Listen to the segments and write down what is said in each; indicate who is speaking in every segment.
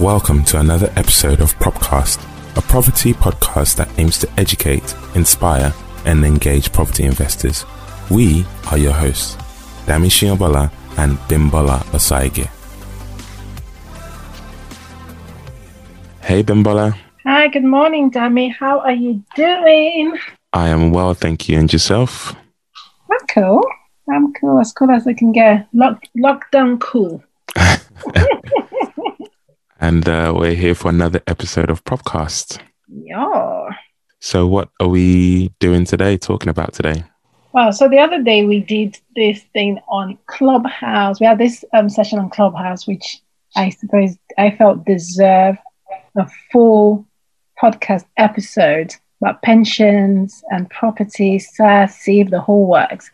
Speaker 1: Welcome to another episode of Propcast, a property podcast that aims to educate, inspire, and engage property investors. We are your hosts, Dami Shiobola and Bimbola Osaige. Hey Bimbola.
Speaker 2: Hi, good morning, Dami. How are you doing?
Speaker 1: I am well, thank you. And yourself?
Speaker 2: I'm cool. I'm cool, as cool as I can get. Lock, lockdown cool.
Speaker 1: and uh, we're here for another episode of Propcast.
Speaker 2: Yeah.
Speaker 1: So, what are we doing today? Talking about today?
Speaker 2: Well, so the other day we did this thing on Clubhouse. We had this um, session on Clubhouse, which I suppose I felt deserved a full podcast episode about pensions and property, SSAS, SIPP, the whole works.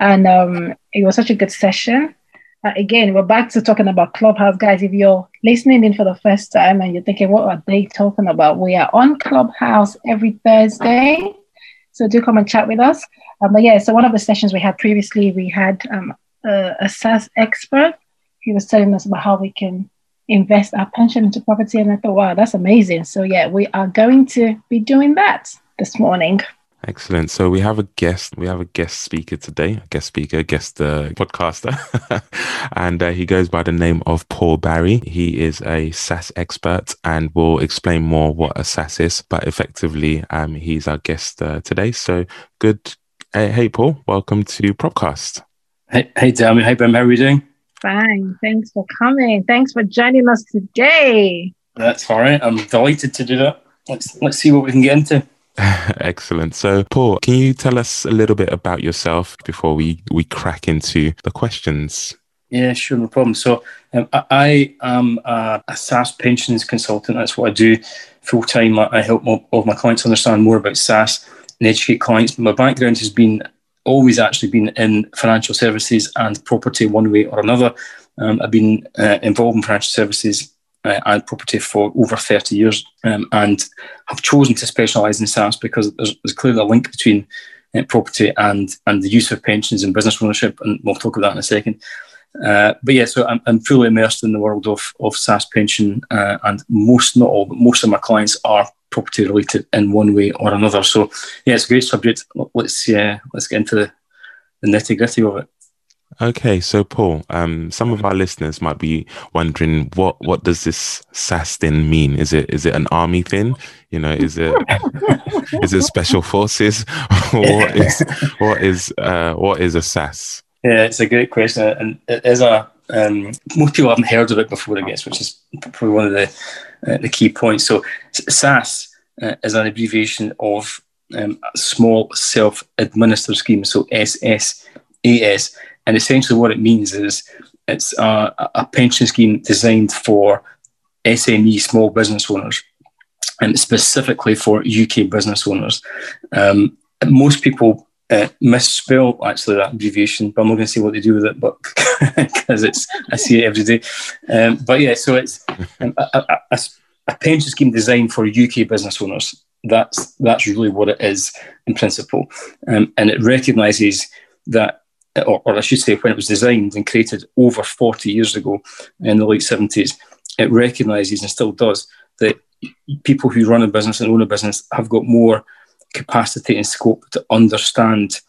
Speaker 2: And um, it was such a good session. Uh, again, we're back to talking about Clubhouse, guys. If you're listening in for the first time and you're thinking, what are they talking about? We are on Clubhouse every Thursday. So do come and chat with us. Um, but yeah, so one of the sessions we had previously, we had um, a, a SSAS expert. He was telling us about how we can invest our pension into property. And I thought, wow, that's amazing. So yeah, we are going to be doing that this morning.
Speaker 1: Excellent. So we have a guest. We have a guest speaker today. A guest speaker, guest uh, podcaster, and uh, he goes by the name of Paul Barry. He is a SSAS expert, and will explain more what a SSAS is. But effectively, um, he's our guest uh, today. So good. Hey, hey, Paul. Welcome to Propcast.
Speaker 3: Hey, hey, Dami. Hey, Ben. How are you doing?
Speaker 2: Fine. Thanks for coming. Thanks for joining us today.
Speaker 3: That's all right. I'm delighted to do that. Let's let's see what we can get into.
Speaker 1: Excellent. So, Paul, can you tell us a little bit about yourself before we, we crack into the questions?
Speaker 3: Yeah, sure, no problem. So, um, I, am a, a, SSAS pensions consultant. That's what I do full time. I help all of my clients understand more about SSAS and educate clients. My background has been always actually been in financial services and property one way or another. Um, I've been uh, involved in financial services uh, and property for over 30 years um, and have chosen to specialise in SSAS because there's, there's, clearly a link between uh, property and, and the use of pensions and business ownership, and we'll talk about that in a second. Uh, but yeah, so I'm, I'm, fully immersed in the world of, of SSAS pension, uh, and most, not all, but most of my clients are property related in one way or another. So yeah, it's a great subject. Let's uh, let's get into the, the nitty gritty of it.
Speaker 1: Okay, so Paul, um, some of our listeners might be wondering what what does this SSAS thing mean? Is it is it an army thing? You know, is it is it special forces? what is what is uh, what is a SAS?
Speaker 3: Yeah, it's a great question, and it is a um, most people haven't heard of it before, I guess, which is probably one of the uh, the key points. So, SAS uh, is an abbreviation of um, small self-administered scheme, so SSAS, and essentially what it means is it's a, a pension scheme designed for SME small business owners, and specifically for UK business owners. Um, most people uh, misspell actually that abbreviation, but I'm not going to say what they do with it, but because it's I see it every day. Um, but yeah, so it's um, a, a, a, pension scheme designed for UK business owners. That's that's really what it is in principle, um, and it recognises that, or, or I should say, when it was designed and created over 40 years ago in the late 70s, it recognises and still does that people who run a business and own a business have got more capacity and scope to understand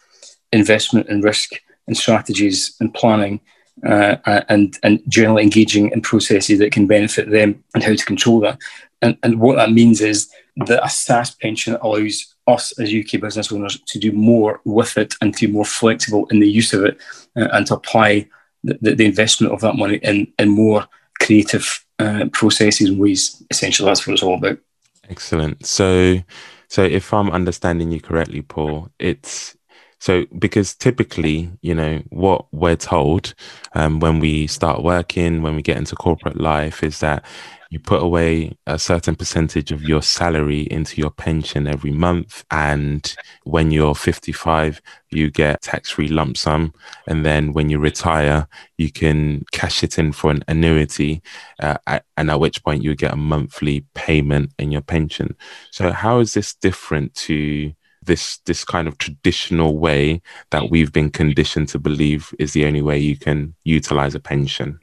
Speaker 3: investment and risk and strategies and planning uh, and and generally engaging in processes that can benefit them and how to control that. And, and what that means is that a SSAS pension allows us as UK business owners to do more with it and to be more flexible in the use of it uh, and to apply the, the, investment of that money in, in more creative uh, processes and ways. Essentially, that's what it's all about.
Speaker 1: Excellent. So so if I'm understanding you correctly, Paul, it's so because typically, you know, what we're told um, when we start working, when we get into corporate life, is that you put away a certain percentage of your salary into your pension every month. And when you're 55, you get tax free lump sum. And then when you retire, you can cash it in for an annuity. Uh, and at which point you get a monthly payment in your pension. So, how is this different to? This this kind of traditional way that we've been conditioned to believe is the only way you can utilize a pension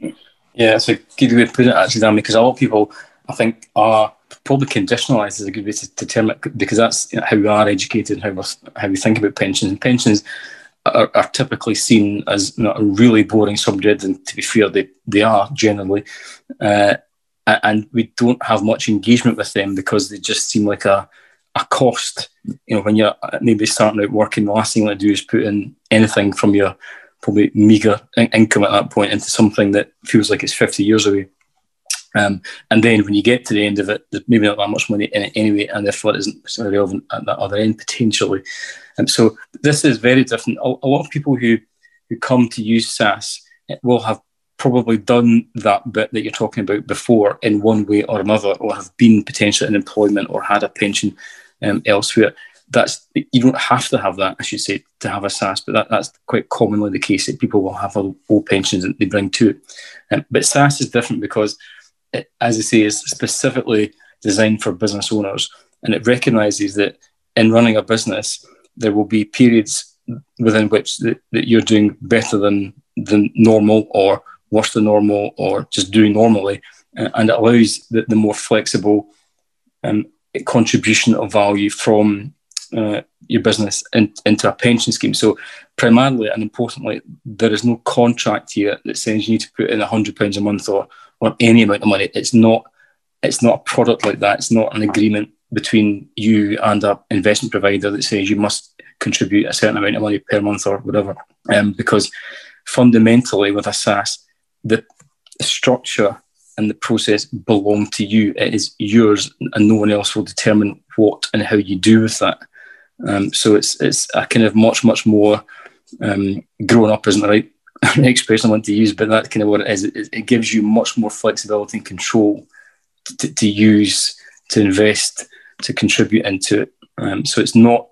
Speaker 3: Yeah, it's a good way to put it, actually, Dan, because a lot of people, I think, are probably conditionalised is a good way to, to term it because that's how we are educated and how, we how we think about pensions. And pensions are, are typically seen as not a really boring subject, and to be fair, they, they are generally. Uh, and we don't have much engagement with them because they just seem like a, a cost. You know, when you're maybe starting out working, the last thing you want to do is put in anything from your probably meager income at that point into something that feels like it's 50 years away. Um, and then when you get to the end of it, there's maybe not that much money in it anyway, and therefore it isn't relevant at that other end potentially. And um, so this is very different. A, a, lot of people who who come to use SSAS will have probably done that bit that you're talking about before in one way or another, or have been potentially in employment or had a pension um, elsewhere that's you don't have to have that, I should say, to have a SSAS, but that, that's quite commonly the case that people will have old pensions that they bring to it. Um, but SSAS is different because, it, as I say, is specifically designed for business owners, and it recognises that in running a business, there will be periods within which that, that you're doing better than than normal, or worse than normal, or just doing normally, uh, and it allows the, the more flexible um, contribution of value from uh, your business in, into a pension scheme. So, primarily and importantly, there is no contract here that says you need to put in hundred pounds a month or or any amount of money. It's not it's not a product like that. It's not an agreement between you and an investment provider that says you must contribute a certain amount of money per month or whatever. Um, because fundamentally, with a SSAS, the structure and the process belong to you. It is yours, and no one else will determine what and how you do with that. Um, so it's it's a kind of much much more um, grown up isn't the right expression I want to use, but that's kind of what it is. It, it gives you much more flexibility and control to, to use, to invest, to contribute into it. Um, so it's not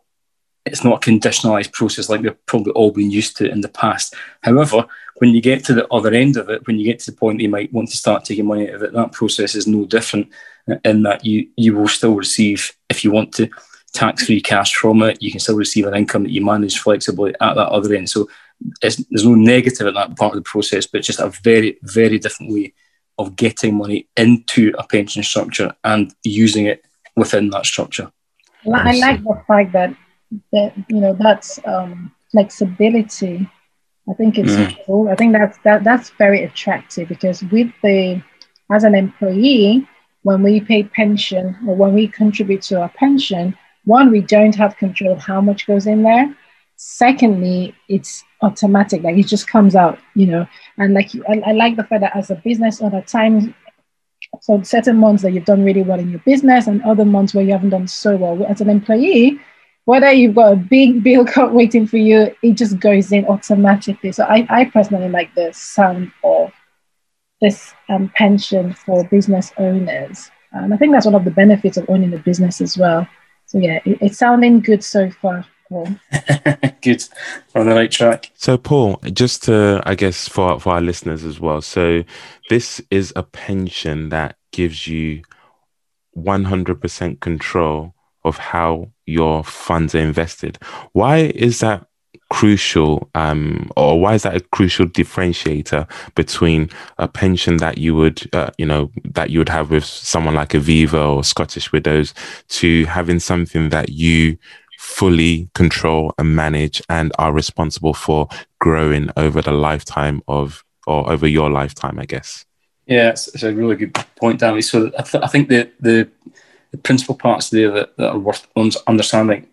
Speaker 3: it's not a conditionalized process like we've probably all been used to in the past. However, when you get to the other end of it, when you get to the point that you might want to start taking money out of it, that process is no different in that you you will still receive, if you want to, tax-free cash from it. You can still receive an income that you manage flexibly at that other end. So there's no negative in that part of the process, but just a very, very different way of getting money into a pension structure and using it within that structure.
Speaker 2: I like the fact that that you know that's um, flexibility. I think it's mm. cool. I think that's that that's very attractive because with the as an employee, when we pay pension or when we contribute to our pension, one, we don't have control of how much goes in there. Secondly, it's automatic, like it just comes out, you know. And like I, I like the fact that as a business owner, time so certain months that you've done really well in your business and other months where you haven't done so well. As an employee, whether you've got a big bill cut waiting for you, it just goes in automatically. So I, I personally like the sound of this um, pension for business owners. And I think that's one of the benefits of owning a business as well. So yeah, it, it's sounding good so far.
Speaker 3: good, We're on the right track.
Speaker 1: So, Paul, just to, I guess, for for our listeners as well. So, this is a pension that gives you one hundred percent control of how your funds are invested. Why is that crucial um, or why is that a crucial differentiator between a pension that you would uh, you know that you would have with someone like Aviva or Scottish Widows to having something that you fully control and manage and are responsible for growing over the lifetime of or over your lifetime I guess
Speaker 3: yeah it's, it's a really good point Danny so I, th- I think the, the the principal parts there that, that are worth understanding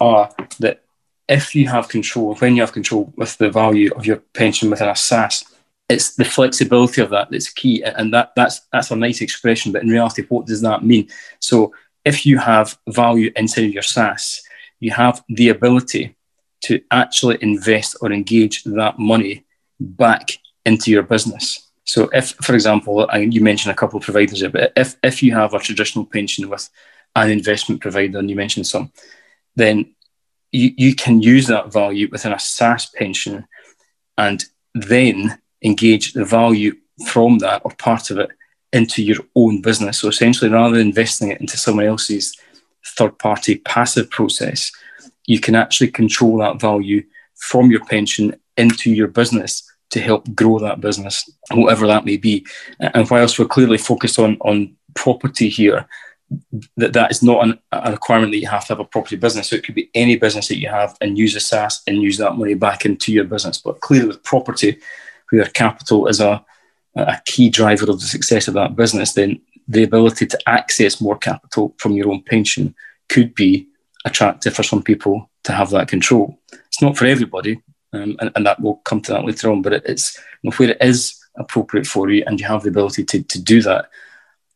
Speaker 3: are that if you have control, when you have control with the value of your pension within a SSAS, it's the flexibility of that that's key. And that, that's, that's a nice expression, but in reality, what does that mean? So if you have value inside your SSAS, you have the ability to actually invest or engage that money back into your business. So if, for example, you mentioned a couple of providers here, but if, if you have a traditional pension with an investment provider, and you mentioned some, then you, you can use that value within a SSAS pension and then engage the value from that or part of it into your own business. So essentially, rather than investing it into someone else's third party passive process, you can actually control that value from your pension into your business to help grow that business, whatever that may be. And whilst we're clearly focused on on property here, that that is not an, a requirement that you have to have a property business. So it could be any business that you have and use a SSAS and use that money back into your business. But clearly with property, where capital is a, a key driver of the success of that business, then the ability to access more capital from your own pension could be attractive for some people to have that control. It's not for everybody, um, and, and, that will come to that later on, but it, it's you know, where it is appropriate for you and you have the ability to, to do that,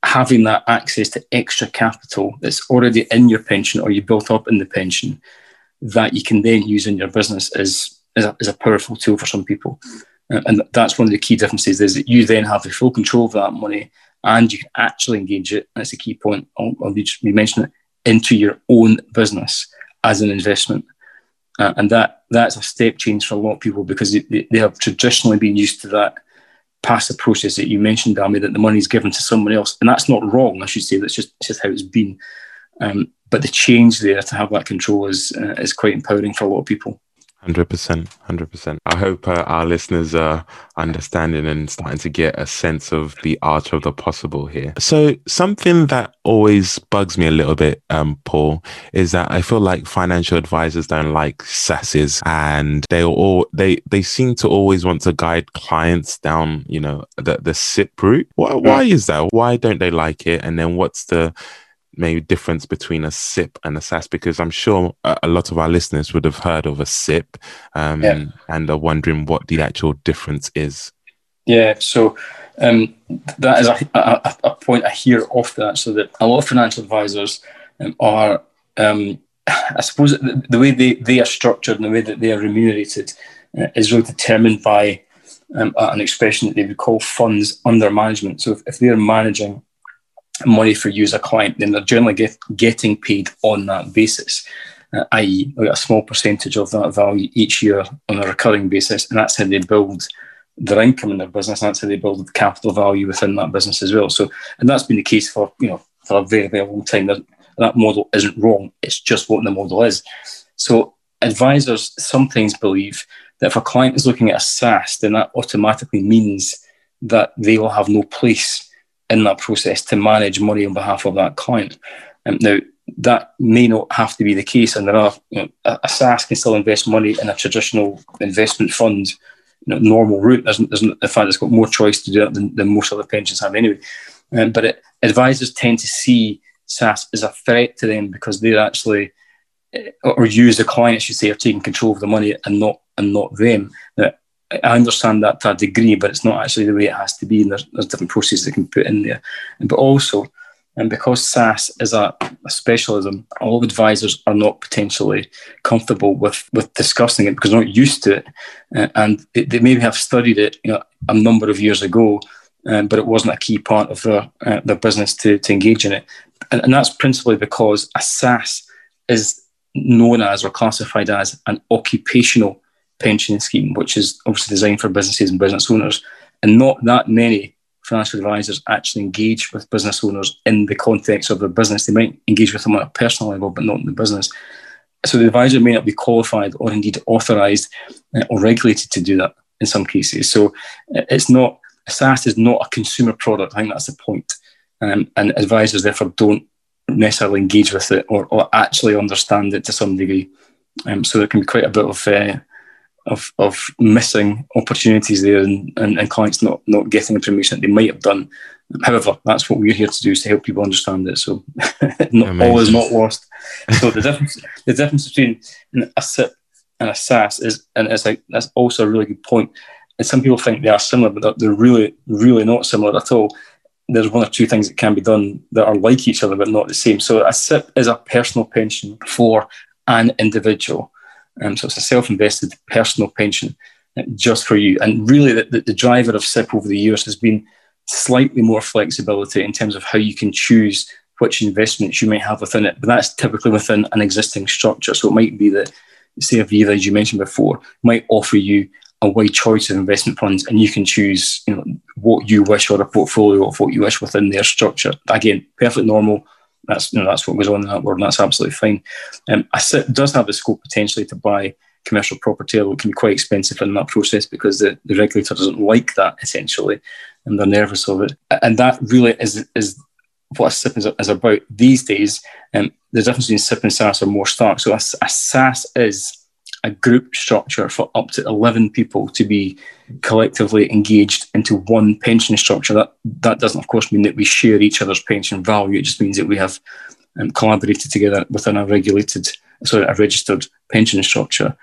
Speaker 3: having that access to extra capital that's already in your pension or you built up in the pension that you can then use in your business is, is, a, is a powerful tool for some people. Uh, and that's one of the key differences is that you then have the full control of that money and you can actually engage it. That's a key point. I'll, be mentioning it into your own business as an investment. Uh, and that that's a step change for a lot of people because they, they have traditionally been used to that passive process that you mentioned, Dami, that the money is given to someone else. And that's not wrong, I should say. That's just, just how it's been. Um, but the change there to have that control is, uh, is quite empowering for a lot of people.
Speaker 1: Hundred percent, hundred percent. I hope uh, our listeners are understanding and starting to get a sense of the art of the possible here. So, something that always bugs me a little bit, um, Paul, is that I feel like financial advisors don't like SSASes, and they all they they seem to always want to guide clients down, you know, the the SIPP route. Why, why is that? Why don't they like it? And then what's the maybe difference between a SIPP and a SSAS because I'm sure a, lot of our listeners would have heard of a SIPP um, yeah. and are wondering what the actual difference is.
Speaker 3: Yeah, so um, that is a, a, a, point I hear often. So that a lot of financial advisors um, are, um, I suppose, the, the, way they, they are structured and the way that they are remunerated uh, is really determined by um, an expression that they would call funds under management. So if, if they are managing money for you as a client, then they're generally get, getting paid on that basis, uh, i.e., a small percentage of that value each year on a recurring basis. And that's how they build their income in their business. And that's how they build the capital value within that business as well. So, and that's been the case for, you know, for a very, very long time. That, that model isn't wrong. It's just what the model is. So advisors sometimes believe that if a client is looking at a SSAS, then that automatically means that they will have no place in that process to manage money on behalf of that client. Um, now, that may not have to be the case, and there are you know, a, SSAS can still invest money in a traditional investment fund, you know, normal route. There's, there's, the fact, it's got more choice to do that than, than most other pensions have anyway. Um, but it, advisors tend to see SSAS as a threat to them because they're actually, eh, or use the client, should say, are taking control of the money and not and not them. Now, I understand that to a degree, but it's not actually the way it has to be. And there's, there's different processes that can put in there. But also, and because SSAS is a, a, specialism, all advisors are not potentially comfortable with, with discussing it because they're not used to it. Uh, and they, they, maybe have studied it you know, a number of years ago, um, but it wasn't a key part of their, uh, their business to, to engage in it. And, and that's principally because a SSAS is known as or classified as an occupational pension scheme, which is obviously designed for businesses and business owners. And not that many financial advisors actually engage with business owners in the context of their business. They might engage with them on a personal level, but not in the business. So the advisor may not be qualified or indeed authorized uh, or regulated to do that in some cases. So uh, it's not, SSAS is not a consumer product. I think that's the point. Um, and advisors therefore don't necessarily engage with it or, or actually understand it to some degree. Um, so there can be quite a bit of uh, of, of missing opportunities there and, and, and, clients not, not getting information that they might have done. However, that's what we're here to do is to help people understand it. So not, all is not lost. So the difference the difference between a SIPP and a SSAS is and it's like that's also a really good point. And some people think they are similar, but they're really, really not similar at all. There's one or two things that can be done that are like each other but not the same. So a SIPP is a personal pension for an individual. Um, so it's a self-invested personal pension uh, just for you. And really, the, the driver of SIPP over the years has been slightly more flexibility in terms of how you can choose which investments you might have within it. But that's typically within an existing structure. So it might be that, say, Aviva, as you mentioned before, might offer you a wide choice of investment funds, and you can choose, you know, what you wish or a portfolio of what you wish within their structure. Again, perfectly normal that's you know that's what goes on in that world, and that's absolutely fine. Um, SIPP does have the scope potentially to buy commercial property, although it can be quite expensive in that process because the, the regulator doesn't like that essentially, and they're nervous of it. And that really is is what a SIPP is, is about these days. Um, the difference between SIPP and SSAS are more stark. So a, a SSAS is a group structure for up to 11 people to be collectively engaged into one pension structure. That, that doesn't, of course, mean that we share each other's pension value. It just means that we have um, collaborated together within a regulated, sorry, a registered pension structure.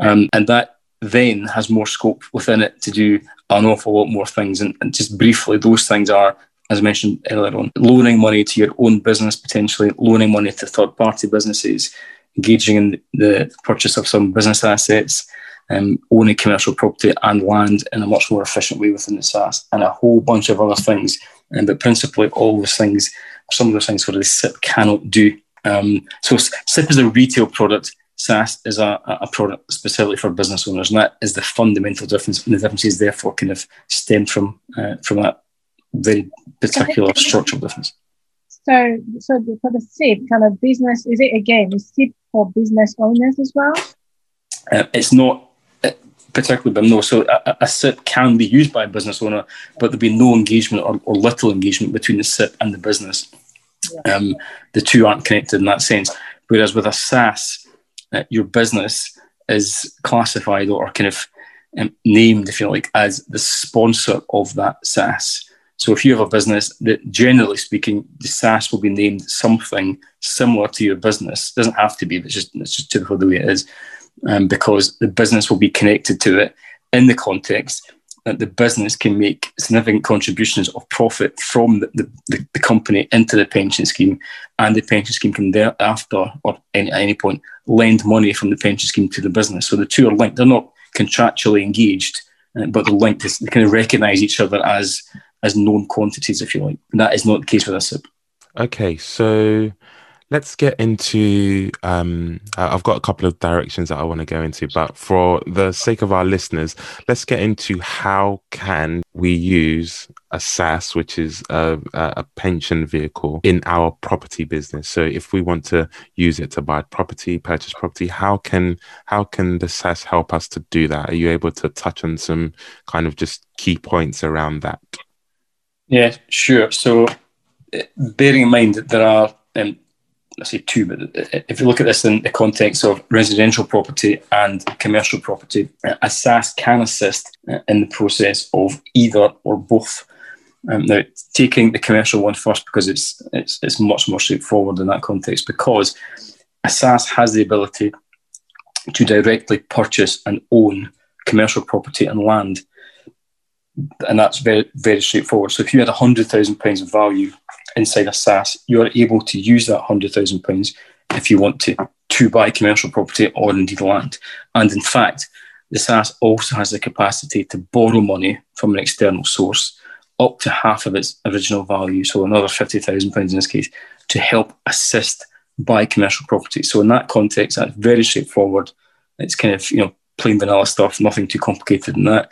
Speaker 3: Um, and that then has more scope within it to do an awful lot more things. And, and just briefly, those things are as I mentioned earlier on, loaning money to your own business potentially, loaning money to third party businesses, engaging in the purchase of some business assets, um, owning commercial property and land in a much more efficient way within the SSAS, and a whole bunch of other things. Um, but principally, all those things, some of those things where the SIPP cannot do. Um, so SIPP is a retail product. SSAS is a, a product specifically for business owners, and that is the fundamental difference. And the differences, therefore, kind of stem from uh, from that very particular structural difference.
Speaker 2: So, so for the SIPP kind of business, is it again, is SIPP for business owners as well?
Speaker 3: Uh, it's not uh, particularly, but no. So a, a, SIPP can be used by a business owner, but there'll be no engagement or, or little engagement between the SIPP and the business. Yeah. Um, the two aren't connected in that sense. Whereas with a SSAS, uh, your business is classified or kind of um, named, if you like, as the sponsor of that SSAS. So if you have a business that generally speaking, the SSAS will be named something similar to your business. It doesn't have to be, but it's just it's just typical the way it is. Um, because the business will be connected to it in the context that the business can make significant contributions of profit from the, the, the, company into the pension scheme, and the pension scheme can thereafter, or any, at any point, lend money from the pension scheme to the business. So the two are linked. They're not contractually engaged, uh, but they're linked. They kind of recognise each other as as known quantities, if you like. And that is not the case with SIPP.
Speaker 1: Okay, so let's get into. Um, I've got a couple of directions that I want to go into, but for the sake of our listeners, let's get into how can we use a SSAS, which is a, a pension vehicle, in our property business. So, if we want to use it to buy property, purchase property, how can how can the SSAS help us to do that? Are you able to touch on some kind of just key points around that?
Speaker 3: Yeah, sure. So, bearing in mind that there are, um, let's say two, but if you look at this in the context of residential property and commercial property, a SSAS can assist in the process of either or both. Um, now, taking the commercial one first because it's, it's it's much more straightforward in that context because a SSAS has the ability to directly purchase and own commercial property and land and that's very very straightforward. So if you had hundred thousand pounds of value inside a SSAS, you are able to use that hundred thousand pounds if you want to to buy commercial property or indeed land. And in fact, the SSAS also has the capacity to borrow money from an external source up to half of its original value, so another fifty thousand pounds in this case, to help assist buy commercial property. So in that context, that's very straightforward. It's kind of you know plain vanilla stuff, nothing too complicated in that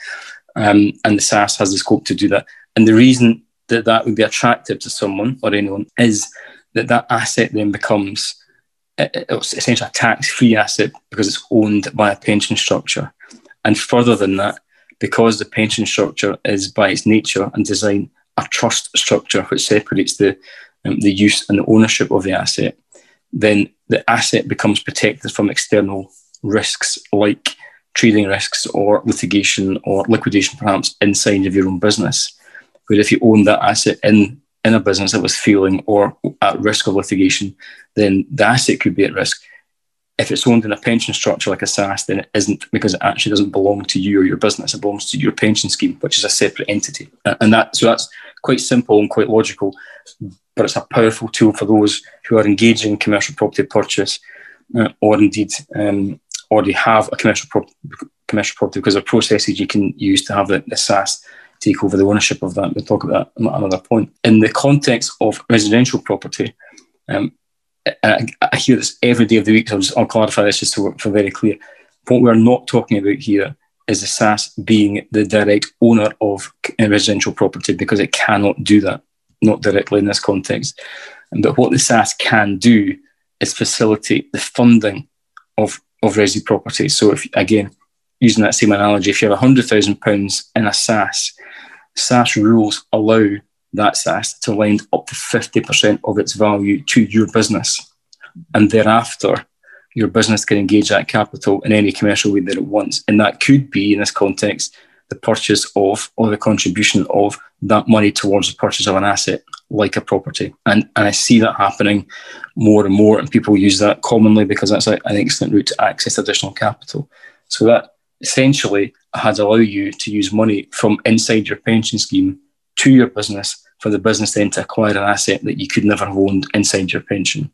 Speaker 3: um, and the SSAS has the scope to do that. And the reason that that would be attractive to someone or anyone is that that asset then becomes essentially a tax-free asset because it's owned by a pension structure. And further than that, because the pension structure is by its nature and design a trust structure which separates the um, the use and the ownership of the asset, then the asset becomes protected from external risks like trading risks or litigation or liquidation perhaps inside of your own business. But if you own that asset in, in a business that was failing or at risk of litigation, then the asset could be at risk. If it's owned in a pension structure like a SSAS, then it isn't because it actually doesn't belong to you or your business. It belongs to your pension scheme, which is a separate entity. And that so that's quite simple and quite logical, but it's a powerful tool for those who are engaging in commercial property purchase uh, or indeed um, already have a commercial pro- commercial property because are processes you can use to have the, the take over the ownership of that. We'll talk about that at another point. In the context of residential property, um, I, I, hear this every day of the week, so I'll, just, I'll clarify this just so very clear. What we're not talking about here is the SSAS being the direct owner of a residential property because it cannot do that, not directly in this context. But what the SSAS can do is facilitate the funding of of resi property. So if again, using that same analogy, if you have hundred thousand pounds in a SSAS, SSAS rules allow that SSAS to lend up to fifty percent of its value to your business, and thereafter your business can engage that capital in any commercial way that it wants. And that could be, in this context, the purchase of or the contribution of that money towards the purchase of an asset like a property. And, and I see that happening more and more, and people use that commonly because that's an excellent route to access additional capital. So that essentially has allowed you to use money from inside your pension scheme to your business for the business then to acquire an asset that you could never have owned inside your pension.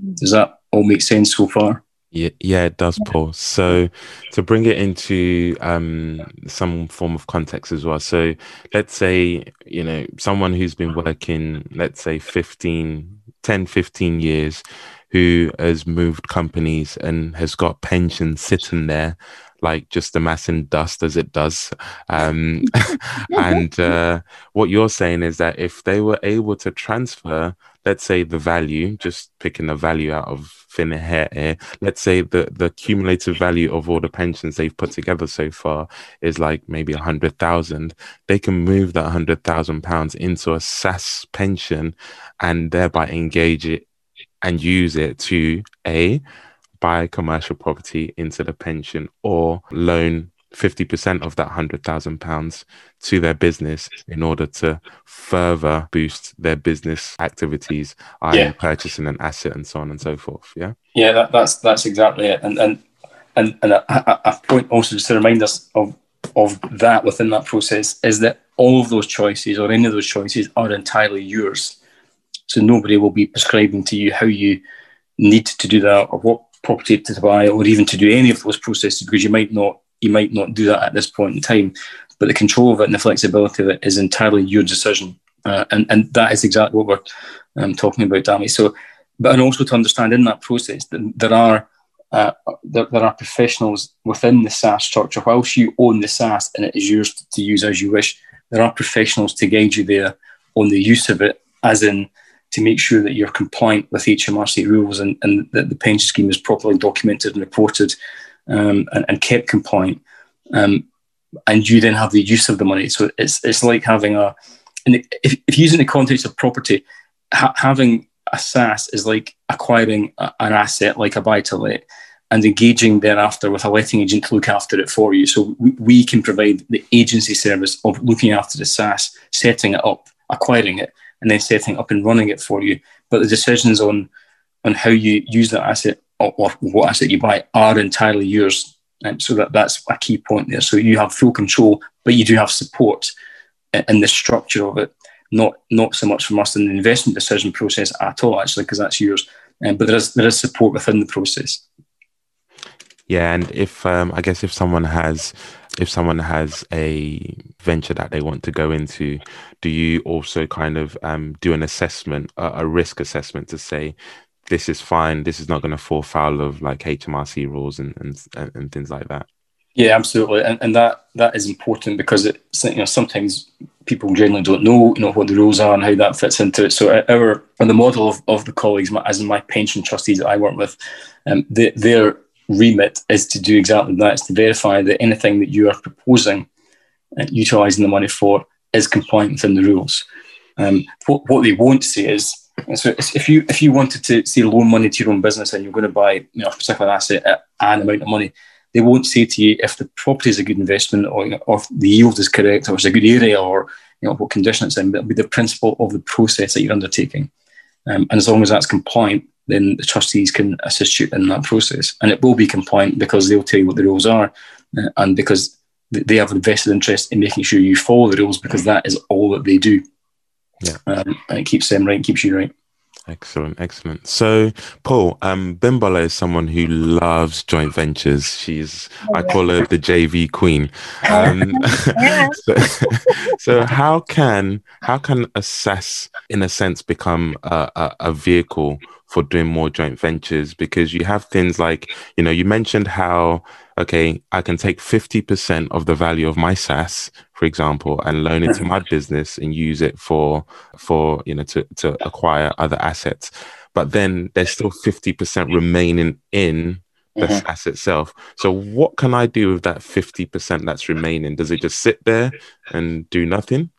Speaker 3: Mm. Does that all make sense so far?
Speaker 1: Yeah, yeah, it does, Paul. So to bring it into um, some form of context as well. So let's say, you know, someone who's been working, let's say 15, 10, 15 years, who has moved companies and has got pensions sitting there like just amassing dust as it does. Um, and uh, what you're saying is that if they were able to transfer, let's say the value, just picking the value out of thin air, here, let's say the, the cumulative value of all the pensions they've put together so far is like maybe a hundred thousand, they can move that hundred thousand pounds into a SSAS pension and thereby engage it and use it to a buy commercial property into the pension or loan 50% of that £100,000 to their business in order to further boost their business activities, i.e., yeah. purchasing an asset and so on and so forth. Yeah.
Speaker 3: Yeah, that, that's that's exactly it. And and and, and a, a point also just to remind us of of that within that process is that all of those choices or any of those choices are entirely yours. So nobody will be prescribing to you how you need to do that or what property to buy or even to do any of those processes because you might not you might not do that at this point in time. But the control of it and the flexibility of it is entirely your decision, uh, and and that is exactly what we're um, talking about, Dami. So, but and also to understand in that process that there are uh, there, there, are professionals within the SSAS structure. Whilst you own the SSAS and it is yours to use as you wish, there are professionals to guide you there on the use of it, as in to make sure that you're compliant with HMRC rules and, and that the pension scheme is properly documented and reported um, and, and, kept compliant. Um, and you then have the use of the money. So it's, it's like having a, and if, if using the context of property, ha- having a SSAS is like acquiring a, an asset like a buy to let and engaging thereafter with a letting agent to look after it for you. So we, we can provide the agency service of looking after the SSAS, setting it up, acquiring it, and then setting up and running it for you. But the decisions on on how you use that asset or, what asset you buy are entirely yours. And so that, that's a key point there. So you have full control, but you do have support in the structure of it. Not not so much from us in the investment decision process at all, actually, because that's yours. Um, but there is there is support within the process.
Speaker 1: Yeah, and if um, I guess if someone has if someone has a venture that they want to go into, do you also kind of um, do an assessment, a, a, risk assessment to say this is fine, this is not going to fall foul of like HMRC rules and, and, and things like that?
Speaker 3: Yeah, absolutely, and, and that that is important because it you know sometimes people generally don't know you know what the rules are and how that fits into it. So our and the model of, of the colleagues, as in my pension trustees that I work with, um, they, they're remit is to do exactly that, is to verify that anything that you are proposing and utilising the money for is compliant within the rules. Um, what, what they won't say is, so if you if you wanted to say loan money to your own business and you're going to buy you know, a particular asset at an amount of money, they won't say to you if the property is a good investment or, or if the yield is correct or it's a good area or you know what condition it's in. But it'll be the principle of the process that you're undertaking, um, and as long as that's compliant, then the trustees can assist you in that process. And it will be compliant because they'll tell you what the rules are uh, and because they have a vested interest in making sure you follow the rules because that is all that they do.
Speaker 1: Yeah.
Speaker 3: Um, and it keeps them right, keeps you right.
Speaker 1: Excellent, excellent. So, Paul, um, Bimbola is someone who loves joint ventures. She's, I call her the JV queen. Um, so, so, how can how can assess, in a sense, become a, a, a vehicle for doing more joint ventures because you have things like, you know, you mentioned how, okay, I can take 50% of the value of my SSAS, for example, and loan it to my business and use it for, for, you know, to, to acquire other assets. But then there's still 50% remaining in the mm-hmm. SSAS itself. So what can I do with that 50% that's remaining? Does it just sit there and do nothing?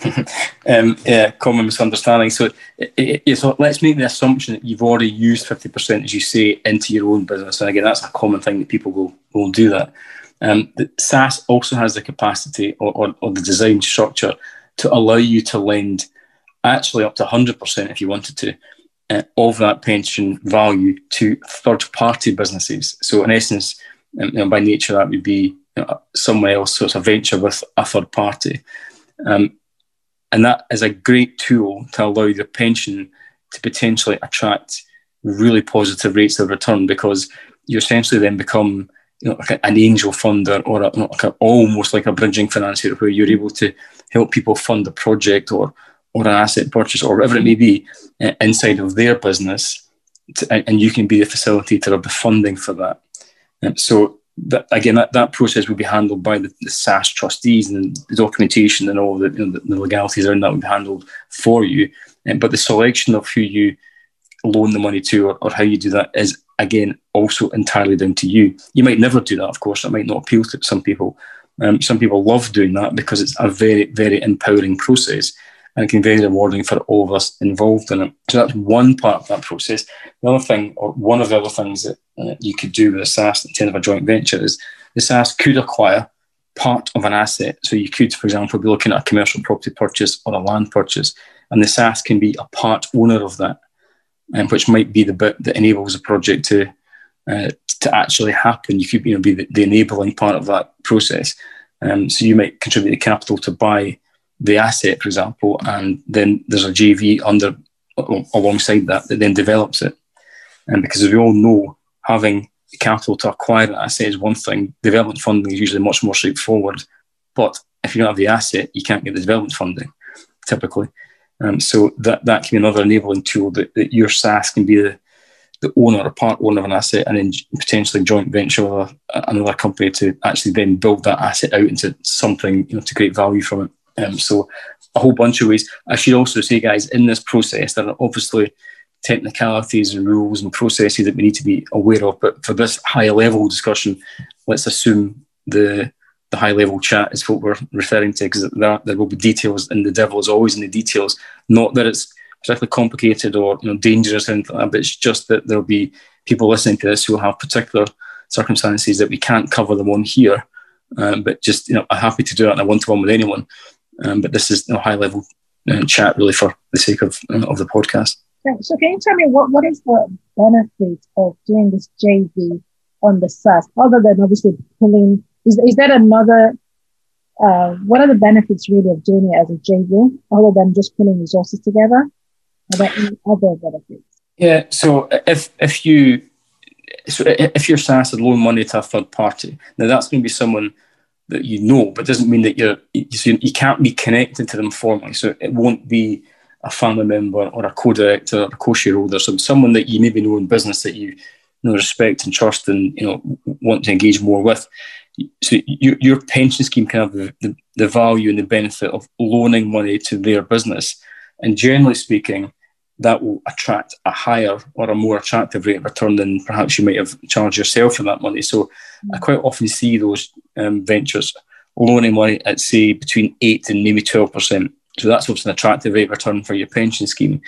Speaker 3: um, yeah, common misunderstanding. So, it, it, so let's make the assumption that you've already used 50%, as you say, into your own business. And again, that's a common thing that people will, will do that. Um, SSAS also has the capacity or, or, or the design structure to allow you to lend actually up to 100% if you wanted to uh, of that pension value to third party businesses. So, in essence, um, you know, by nature, that would be you know, somewhere else. So, it's a venture with a third party. Um, and that is a great tool to allow your pension to potentially attract really positive rates of return because you essentially then become you know, like an angel funder or a, like a, almost like a bridging financier where you're able to help people fund a project or or an asset purchase or whatever it may be uh, inside of their business, to, and you can be the facilitator of the funding for that. Um, so that, again, that, that process will be handled by the, the SSAS trustees, and the documentation and all the, you know, the, the legalities around that will be handled for you. Um, but the selection of who you loan the money to or, or how you do that is again also entirely down to you. You might never do that, of course. That might not appeal to some people. Um, some people love doing that because it's a very, very empowering process and can be very rewarding for all of us involved in it. So that's one part of that process. The other thing, or one of the other things that uh, you could do with a SSAS in terms of a joint venture is the SSAS could acquire part of an asset. So you could, for example, be looking at a commercial property purchase or a land purchase, and the SSAS can be a part owner of that, um, which might be the bit that enables a project to uh, to actually happen. You could you know, be the, the enabling part of that process. Um, so you might contribute the capital to buy the asset, for example, and then there's a JV under alongside that that then develops it. And because as we all know, having capital to acquire an asset is one thing. Development funding is usually much more straightforward. But if you don't have the asset, you can't get the development funding, typically. Um, so that, that can be another enabling tool that, that your SSAS can be the, the owner or part owner of an asset and then potentially joint venture with another company to actually then build that asset out into something you know to create value from it. Um, so a whole bunch of ways. I should also say, guys, in this process, there are obviously technicalities and rules and processes that we need to be aware of. But for this high level discussion, let's assume the the high level chat is what we're referring to because there, there will be details and the devil is always in the details. Not that it's particularly complicated or you know dangerous anything like but it's just that there'll be people listening to this who have particular circumstances that we can't cover them on here. Um, but just you know, I'm happy to do that in a one-to-one with anyone. Um, but this is a high level uh, chat really for the sake of, uh, of the podcast.
Speaker 2: So can you tell me what, what is the benefit of doing this JV on the SSAS other than obviously pulling, is, is that another, uh, what are the benefits really of doing it as a JV other than just pulling resources together? Are there any other benefits?
Speaker 3: Yeah, so if, if you, so if your SSAS is loan money to a third party, now that's going to be someone that you know, but doesn't mean that you're you, can't be connected to them formally. So it won't be a family member or a co-director or a co-shareholder, so someone that you maybe know in business that you, you know respect and trust and you know want to engage more with. So your, your pension scheme can have the, the, the value and the benefit of loaning money to their business, and generally speaking, that will attract a higher or a more attractive rate of return than perhaps you might have charged yourself for that money. So. I quite often see those um, ventures loaning money at say between eight and maybe twelve percent. So that's what's an attractive rate of return for your pension scheme.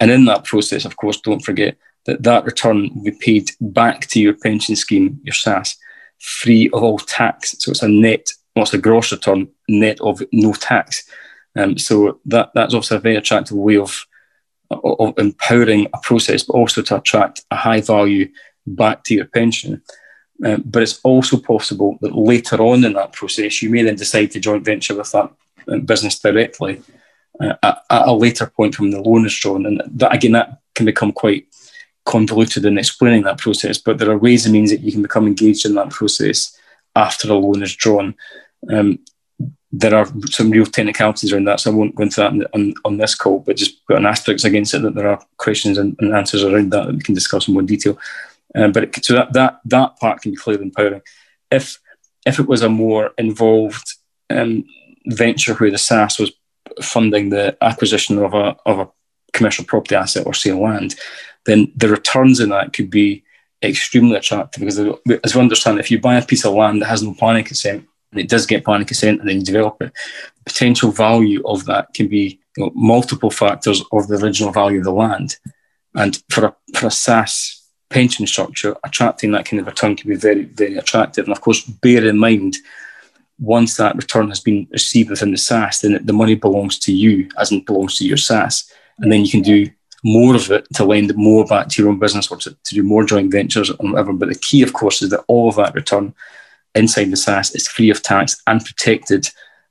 Speaker 3: And in that process, of course, don't forget that that return will be paid back to your pension scheme, your SSAS, free of all tax. So it's a net, what's well, a gross return, net of no tax. Um, so that that's also a very attractive way of of empowering a process, but also to attract a high value back to your pension. Um, but it's also possible that later on in that process, you may then decide to joint venture with that um, business directly uh, at, at, a later point when the loan is drawn. And that, again, that can become quite convoluted in explaining that process. But there are ways and means that you can become engaged in that process after a loan is drawn. Um, there are some real technicalities around that, so I won't go into that on, on this call, but just put an asterisk against it that there are questions and, and answers around that that we can discuss in more detail. Um, but it, so that, that that part can be clearly empowering. If if it was a more involved um, venture where the SSAS was funding the acquisition of a of a commercial property asset or say land, then the returns in that could be extremely attractive because as we understand, if you buy a piece of land that has no planning consent, and it does get planning consent and then you develop it, potential value of that can be you know, multiple factors of the original value of the land. And for a, for a SSAS pension structure, attracting that kind of return can be very, very attractive. And of course, bear in mind, once that return has been received within the SSAS, then the money belongs to you, as it belongs to your SSAS. And then you can do more of it to lend more back to your own business or to, to do more joint ventures and whatever. But the key, of course, is that all of that return inside the SSAS is free of tax and protected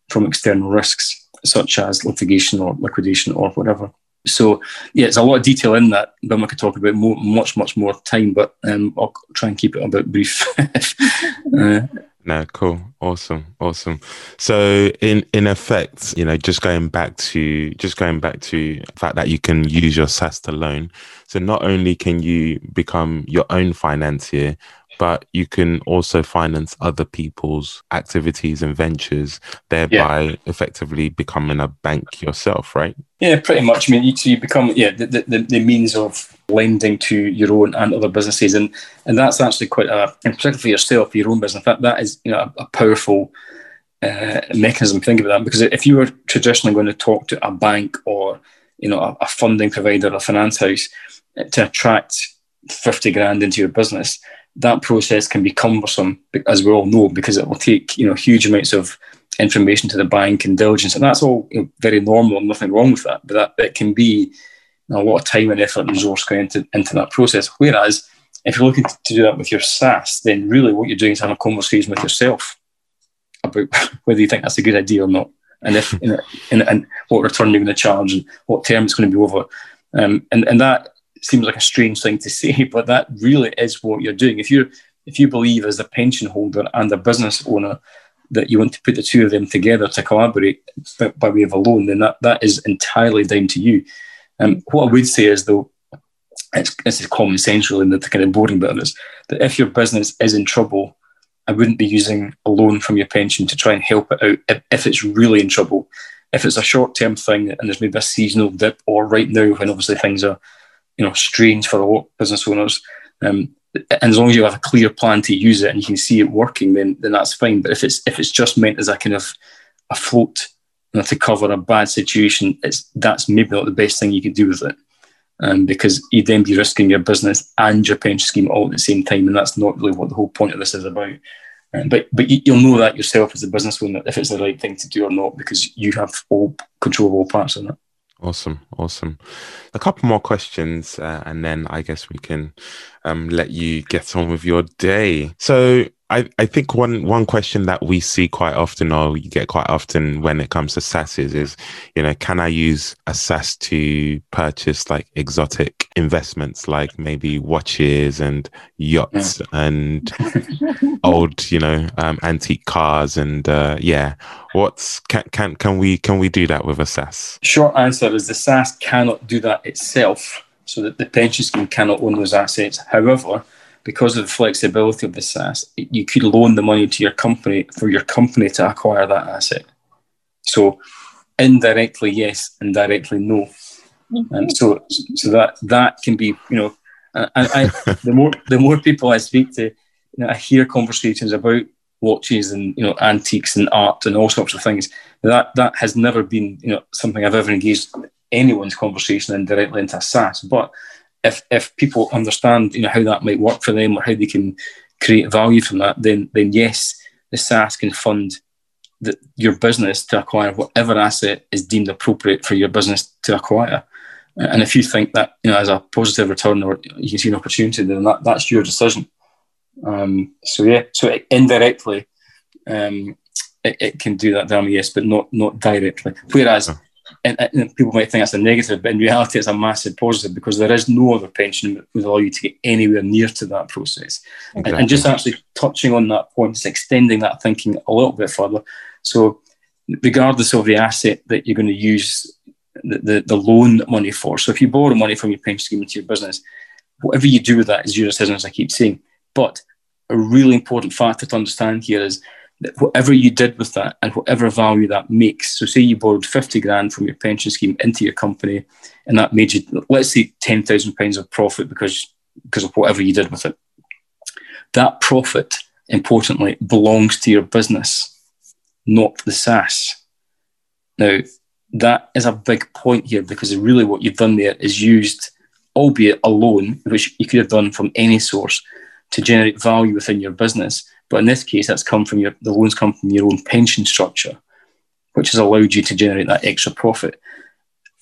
Speaker 3: from external risks such as litigation or liquidation or whatever. So yeah, there's a lot of detail in that. But I could talk about more, much, much more time, but um, I'll try and keep it a bit brief.
Speaker 1: uh, no, cool, awesome, awesome. So in in effect, you know, just going back to just going back to the fact that you can use your SSAS to loan. So not only can you become your own financier, but you can also finance other people's activities and ventures, thereby yeah. effectively becoming a bank yourself, right?
Speaker 3: Yeah, pretty much. I mean, you, so you become yeah the, the, the means of lending to your own and other businesses, and and that's actually quite a, and particularly for yourself, your own business. That that is you know a, a powerful uh, mechanism. Think about that because if you were traditionally going to talk to a bank or you know a, a funding provider, a finance house, to attract fifty grand into your business that process can be cumbersome, as we all know, because it will take you know huge amounts of information to the bank and diligence, and that's all you know, very normal nothing wrong with that. But that it can be a lot of time and effort and resource going into, into that process. Whereas if you're looking to do that with your SSAS, then really what you're doing is having a conversation with yourself about whether you think that's a good idea or not, and if you know, and, and what return you're going to charge and what term it's going to be over. Um, and and that seems like a strange thing to say, but that really is what you're doing. If you if you believe as a pension holder and a business owner that you want to put the two of them together to collaborate by way of a loan, then that, that is entirely down to you. Um, what I would say is though, it's, this is common sense really, and the kind of boring bit of this, that if your business is in trouble, I wouldn't be using a loan from your pension to try and help it out if, if it's really in trouble. If it's a short term thing and there's maybe a seasonal dip, or right now when obviously things are you know strange for a lot of business owners. Um, and as long as you have a clear plan to use it and you can see it working, then then that's fine. But if it's if it's just meant as a kind of a float you know, to cover a bad situation, it's that's maybe not the best thing you could do with it. Um, because you'd then be risking your business and your pension scheme all at the same time, and that's not really what the whole point of this is about. Um, but but you, will know that yourself as a business owner if it's the right thing to do or not, because you have all control of all parts of it.
Speaker 1: Awesome, awesome. A couple more questions, uh, and then I guess we can um, let you get on with your day. So, I, I think one one question that we see quite often, or you get quite often when it comes to SSASs, is you know, can I use a SSAS to purchase like exotic investments, like maybe watches and yachts yeah. and old, you know, um, antique cars, and uh, yeah, what's can can can we can we do that with a SSAS?
Speaker 3: Short answer is the SSAS cannot do that itself, so that the pension scheme cannot own those assets. However because of the flexibility of the SSAS, you could loan the money to your company for your company to acquire that asset. So indirectly, yes, indirectly, no. Mm-hmm. And so, so that that can be, you know, I, I, the more the more people I speak to, you know, I hear conversations about watches and you know antiques and art and all sorts of things. That that has never been, you know, something I've ever engaged anyone's conversation indirectly into a SSAS, but if if people understand you know how that might work for them or how they can create value from that, then then yes, the SSAS can fund the, your business to acquire whatever asset is deemed appropriate for your business to acquire. And if you think that you know as a positive return or you can see an opportunity, then that, that's your decision. Um, so yeah, so indirectly, um, it, it, can do that, damn yes, but not not directly. Whereas and, and, people might think that's a negative, but in reality, it's a massive positive because there is no other pension that would allow you to get anywhere near to that process. Exactly. And, and, just actually touching on that point, just extending that thinking a little bit further. So, regardless of the asset that you're going to use the, the, the loan money for, so if you borrow money from your pension scheme into your business, whatever you do with that is your decision, as I keep saying. But a really important factor to understand here is whatever you did with that and whatever value that makes. So, say you borrowed 50 grand from your pension scheme into your company, and that made you, let's say, £10,000 of profit because, because of whatever you did with it. that profit, importantly, belongs to your business, not the SSAS. Now, that is a big point here because really what you've done there is used, albeit a loan, which you could have done from any source, to generate value within your business. But in this case, that's come from your the loans come from your own pension structure, which has allowed you to generate that extra profit.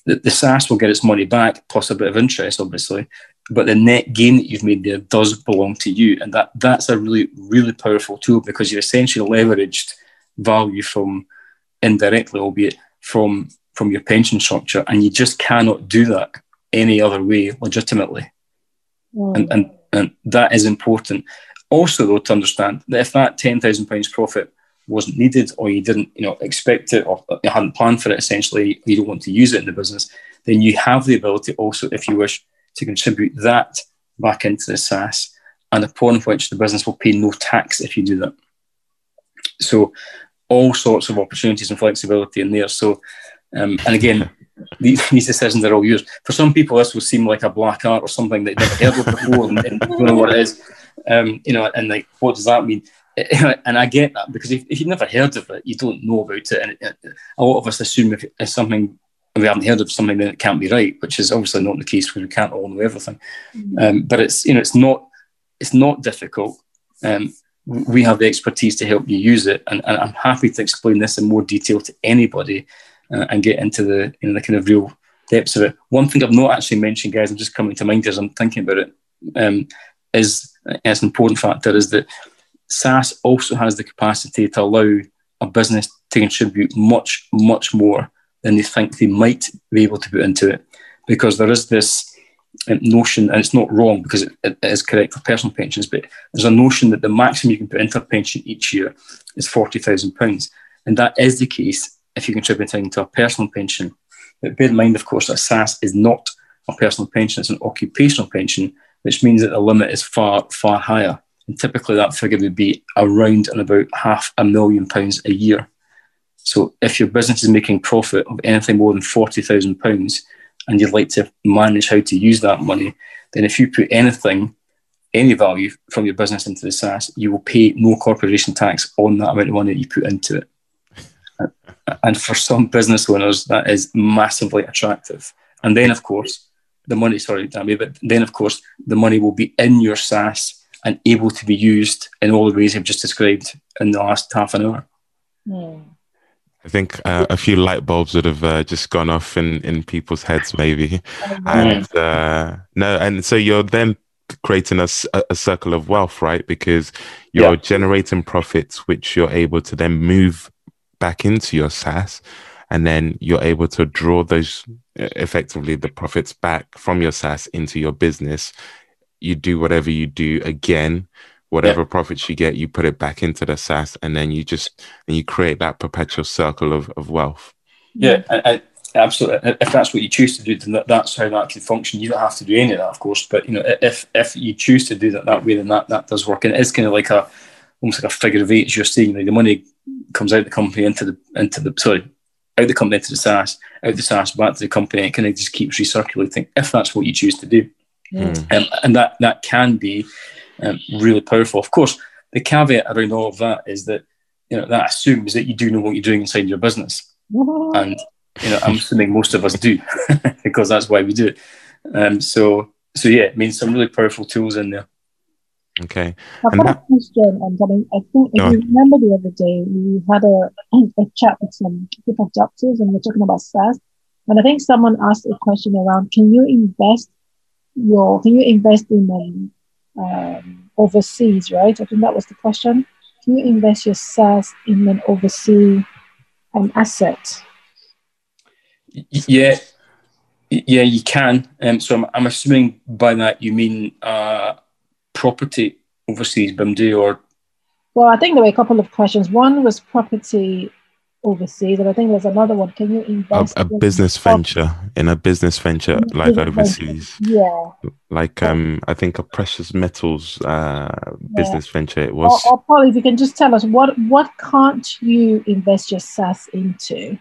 Speaker 3: The, the SSAS will get its money back plus a bit of interest, obviously, but the net gain that you've made there does belong to you, and that that's a really really powerful tool because you've essentially leveraged value from indirectly, albeit from from your pension structure, and you just cannot do that any other way legitimately. Mm. And, and and that is important. Also, though, to understand that if that ten thousand pounds profit wasn't needed, or you didn't, you know, expect it, or you hadn't planned for it, essentially, you don't want to use it in the business, then you have the ability also, if you wish, to contribute that back into the SSAS, and upon which the business will pay no tax if you do that. So, all sorts of opportunities and flexibility in there. So, um, and again, these, these, decisions are all yours. For some people, this will seem like a black art or something that they've never heard of before and, and don't know what it is. Um, you know, and like, what does that mean? and I get that because if, if, you've never heard of it, you don't know about it. And it, a lot of us assume if it's something we haven't heard of something, then it can't be right, which is obviously not the case because we can't all know everything. Mm-hmm. Um, but it's you know, it's not it's not difficult. Um, we have the expertise to help you use it, and, and I'm happy to explain this in more detail to anybody uh, and get into the you know the kind of real depths of it. One thing I've not actually mentioned, guys, I'm just coming to mind as I'm thinking about it, um, is as an important factor is that SSAS also has the capacity to allow a business to contribute much, much more than they think they might be able to put into it, because there is this um, notion, and it's not wrong because it, it is correct for personal pensions, but there's a notion that the maximum you can put into a pension each year is forty thousand pounds, and that is the case if you're contributing to a personal pension. But bear in mind, of course, that SSAS is not a personal pension, it's an occupational pension, which means that the limit is far, far higher. And typically that figure would be around and about half a million pounds a year. So if your business is making profit of anything more than £40,000 and you'd like to manage how to use that money, then if you put anything, any value from your business into the SSAS, you will pay no corporation tax on that amount of money that you put into it. And for some business owners, that is massively attractive. And then, of course, the money, sorry, Dammy, but then, of course, the money will be in your SSAS and able to be used in all the ways I've just described in the last half an hour.
Speaker 1: Mm. I think uh, a few light bulbs would have uh, just gone off in, in people's heads, maybe. And uh, no, and so you're then creating a, a circle of wealth, right? Because you're yeah. generating profits, which you're able to then move back into your SSAS, and then you're able to draw those effectively the profits back from your SSAS into your business. You do whatever you do again, whatever yeah. profits you get, you put it back into the SSAS, and then you just and you create that perpetual circle of, of wealth.
Speaker 3: Yeah, I, I, absolutely. If that's what you choose to do, then that's how that can function. You don't have to do any of that, of course. But you know, if if you choose to do that that way, then that that does work, and it is kind of like a almost like a figure of eight, as you're saying. Like the money comes out of the company into the into the sorry out the company into the SSAS, out the SSAS back to the company. It kind of just keeps recirculating if that's what you choose to do, mm. um, and that that can be um, really powerful. Of course, the caveat around all of that is that you know that assumes that you do know what you're doing inside your business, and you know I'm assuming most of us do because that's why we do it. Um, so so yeah, it means some really powerful tools in there.
Speaker 1: Okay.
Speaker 2: I've got that, a question, and I, mean, I think if you remember the other day, we had a, a chat with some group of doctors and we are talking about SSAS. And I think someone asked a question around can you invest your, can you invest in um, um, overseas, right? I think that was the question. Can you invest your SSAS in an overseas um, asset?
Speaker 3: Yeah, yeah, you can. Um, so I'm, I'm assuming by that you mean uh, property overseas, BIMD, or?
Speaker 2: Well, I think there were a couple of questions. One was property overseas, and I think there's another one. Can you invest
Speaker 1: a, a business venture in a business venture in like business overseas?
Speaker 2: Venture. Yeah,
Speaker 1: like um, I think a precious metals uh business yeah. venture. It was.
Speaker 2: Or, or Paul, if you can just tell us what what can't you invest your SSAS into?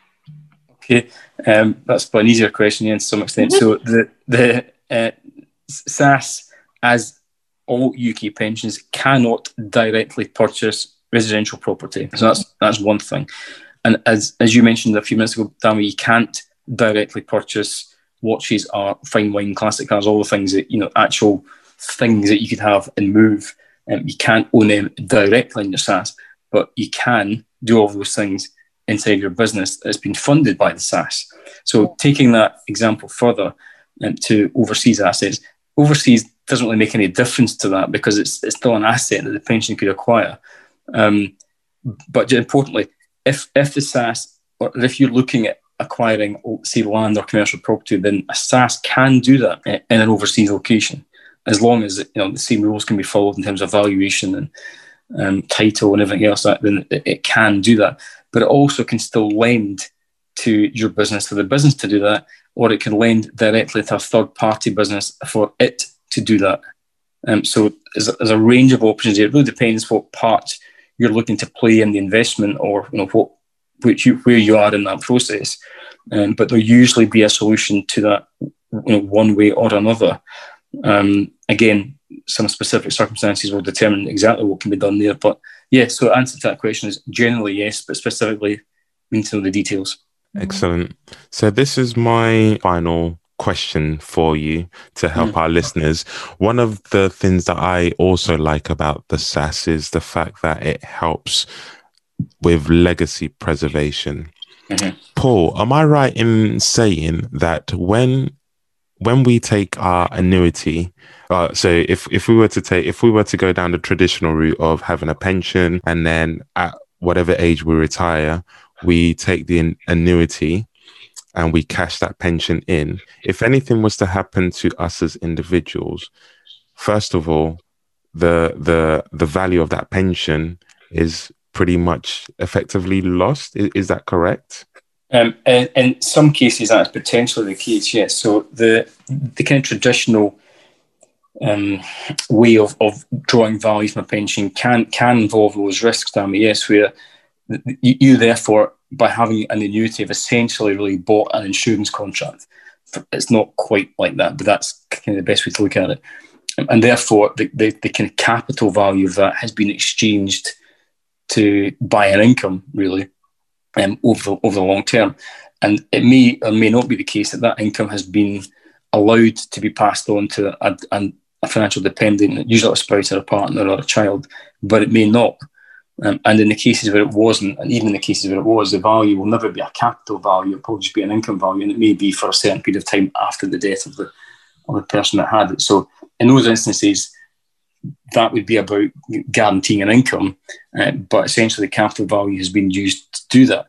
Speaker 3: Okay, um, that's an easier question, yeah, to some extent. Mm-hmm. So the the uh, SSAS as all UK pensions cannot directly purchase residential property. So that's that's one thing. And as as you mentioned a few minutes ago, Dami, you can't directly purchase watches or fine wine, classic cars, all the things that you know, actual things that you could have and move. Um, you can't own them directly in your SSAS, but you can do all those things inside your business that's been funded by the SSAS. So taking that example further um, to overseas assets, overseas doesn't really make any difference to that because it's, it's still an asset that the pension could acquire. Um, but importantly, if if the SSAS or if you're looking at acquiring, say, land or commercial property, then a SSAS can do that in an overseas location, as long as you know the same rules can be followed in terms of valuation and um, title and everything else. Then it can do that, but it also can still lend to your business for the business to do that, or it can lend directly to a third party business for it to do that. Um, so there's a, there's a range of options. It really depends what part you're looking to play in the investment or you know what which you, where you are in that process. Um, but there'll usually be a solution to that you know, one way or another. Um, again, some specific circumstances will determine exactly what can be done there. But yeah, so answer to that question is generally yes, but specifically we need to know the details.
Speaker 1: Excellent. So this is my final question for you to help mm. our listeners. One of the things that I also like about the SSAS is the fact that it helps with legacy preservation. Mm-hmm. Paul, am I right in saying that when when we take our annuity, uh, so if if we were to take if we were to go down the traditional route of having a pension and then at whatever age we retire, we take the annuity and we cash that pension in. If anything was to happen to us as individuals, first of all, the the the value of that pension is pretty much effectively lost. Is, is that correct?
Speaker 3: Um, in, in, some cases, that's potentially the case. Yes. So the the kind of traditional um, way of, of drawing value from a pension can can involve those risks. Damn yes, where you, you therefore by having an annuity have essentially really bought an insurance contract. It's not quite like that, but that's kind of the best way to look at it. And therefore, the, the, the kind of capital value of that has been exchanged to buy an income, really, um, over, the, over the long term. And it may or may not be the case that that income has been allowed to be passed on to a, a, a financial dependent, usually a spouse or a partner or a child, but it may not. Um, and in the cases where it wasn't, and even in the cases where it was, the value will never be a capital value, it'll probably just be an income value, and it may be for a certain period of time after the death of the, of the person that had it. So in those instances, that would be about guaranteeing an income, uh, but essentially capital value has been used to do that.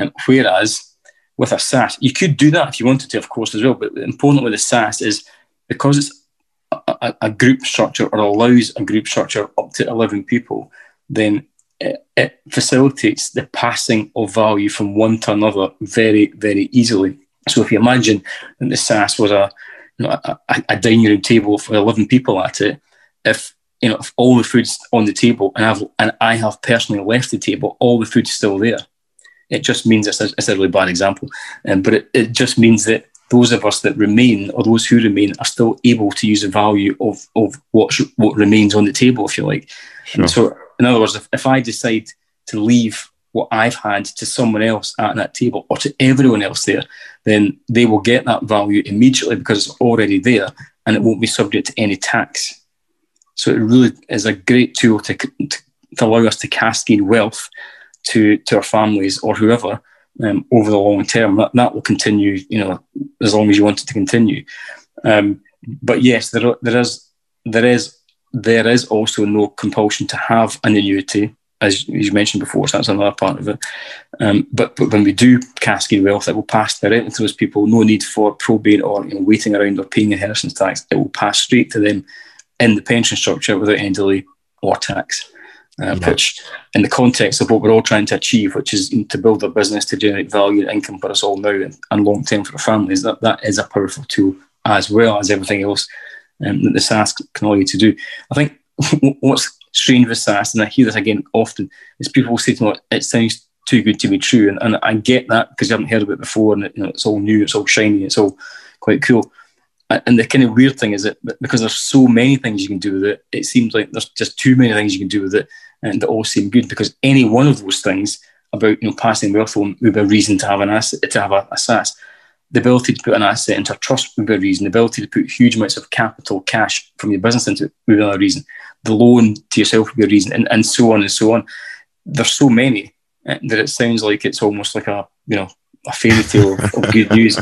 Speaker 3: Um, whereas with a SSAS, you could do that if you wanted to, of course, as well. But important with a SSAS is because it's a, a, group structure or allows a group structure up to 11 people, then it, it, facilitates the passing of value from one to another very, very easily. So if you imagine that the SSAS was a, you know, a, a dining room table for 11 people at it, if you know if all the food's on the table and I've and I have personally left the table, all the food's still there. It just means it's a, it's a really bad example, um, but it, it just means that those of us that remain or those who remain are still able to use the value of of what what remains on the table, if you like. Sure. so in other words, if, if I decide to leave what I've had to someone else at that table or to everyone else there, then they will get that value immediately because it's already there and it won't be subject to any tax. So it really is a great tool to, to, to allow us to cascade wealth to, to our families or whoever um, over the long term. That, that will continue, you know, as long as you want it to continue. Um, but yes, there, there is there is there is also no compulsion to have an annuity, as you mentioned before. So that's another part of it. Um, but, but when we do cascade wealth, it will pass directly to those people. No need for probate or you know, waiting around or paying inheritance tax. It will pass straight to them in the pension structure without any delay or tax. Uh, yeah. Which, in the context of what we're all trying to achieve, which is to build a business to generate value and income for us all now and, and long term for our families, that, that is a powerful tool as well as everything else um, that the SSAS can allow you to do. I think what's strange with SSAS, and I hear this again often, is people say to me, it sounds too good to be true. And, and I get that because you haven't heard of it before and you know, it's all new, it's all shiny, it's all quite cool. and the kind of weird thing is that because there's so many things you can do with it, it seems like there's just too many things you can do with it, and they all seem good because any one of those things about you know passing wealth on would be a reason to have an asset to have a, a SSAS. The ability to put an asset into a trust would be a reason. The ability to put huge amounts of capital, cash from your business into it would be another reason. The loan to yourself would be a reason, and, and so on and so on. There's so many uh, that it sounds like it's almost like a you know a fairy tale of, of good news.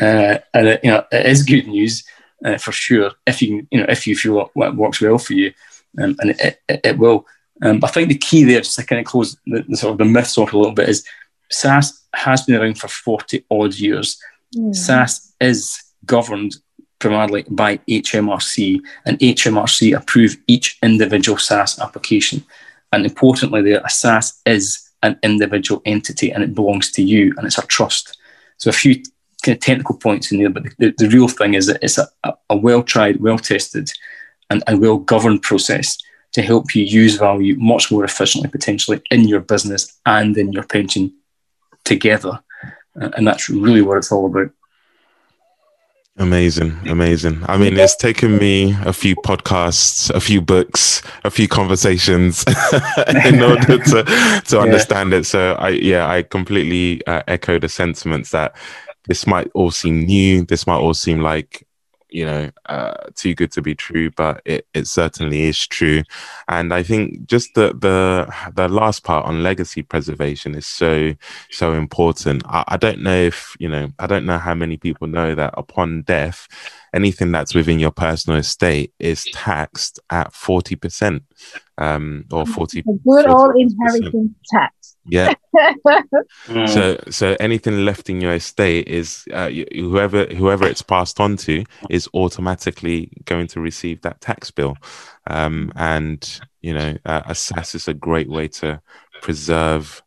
Speaker 3: Uh, and it, you know, it is good news uh, for sure if you you know if you feel what works well for you, um, and it, it, it will. Um, I think the key there, just to kind of close the, the, sort of the myths off a little bit, is SSAS has been around for forty odd years. Mm. SSAS is governed primarily by HMRC, and HMRC approve each individual SSAS application. And importantly, there, a SSAS is an individual entity and it belongs to you and it's a trust. So a few kind of technical points in there, but the, the, real thing is that it's a, a well tried, well tested, and well governed process to help you use value much more efficiently, potentially in your business and in your pension together. And that's really what it's all about.
Speaker 1: Amazing, amazing. I mean, it's taken me a few podcasts, a few books, a few conversations in order to to understand yeah. it. So, I yeah, I completely uh, echo the sentiments that this might all seem new. This might all seem like you know uh, too good to be true but it, it certainly is true. And i think just the the the last part on legacy preservation is so so important. I, I don't know if you know i don't know how many people know that upon death anything that's within your personal estate is taxed at 40% um, or 40
Speaker 2: good old inheritance tax.
Speaker 1: Yeah. So so anything left in your estate is uh, whoever whoever it's passed on to is automatically going to receive that tax bill. Um, and you know uh, a SSAS is a great way to preserve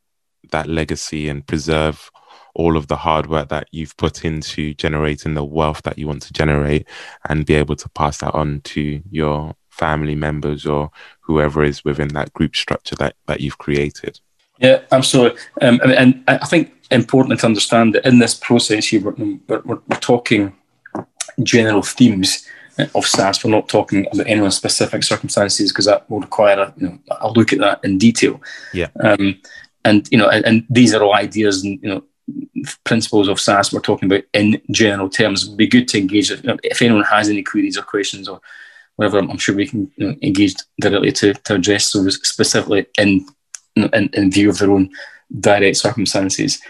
Speaker 1: that legacy and preserve all of the hard work that you've put into generating the wealth that you want to generate and be able to pass that on to your family members or whoever is within that group structure that, that you've created.
Speaker 3: Yeah, absolutely. Um, and I think important to understand that in this process here, we're, we're, we're talking general themes of SSAS. We're not talking about anyone's specific circumstances because that will require a, you know, look at that in detail.
Speaker 1: Yeah.
Speaker 3: Um, and you know, and, and, these are all ideas and you know principles of SSAS we're talking about in general terms. It'd be good to engage if, if anyone has any queries or questions or whatever. I'm sure we can you know, engage directly to, to address those specifically in, in, in view of their own direct circumstances.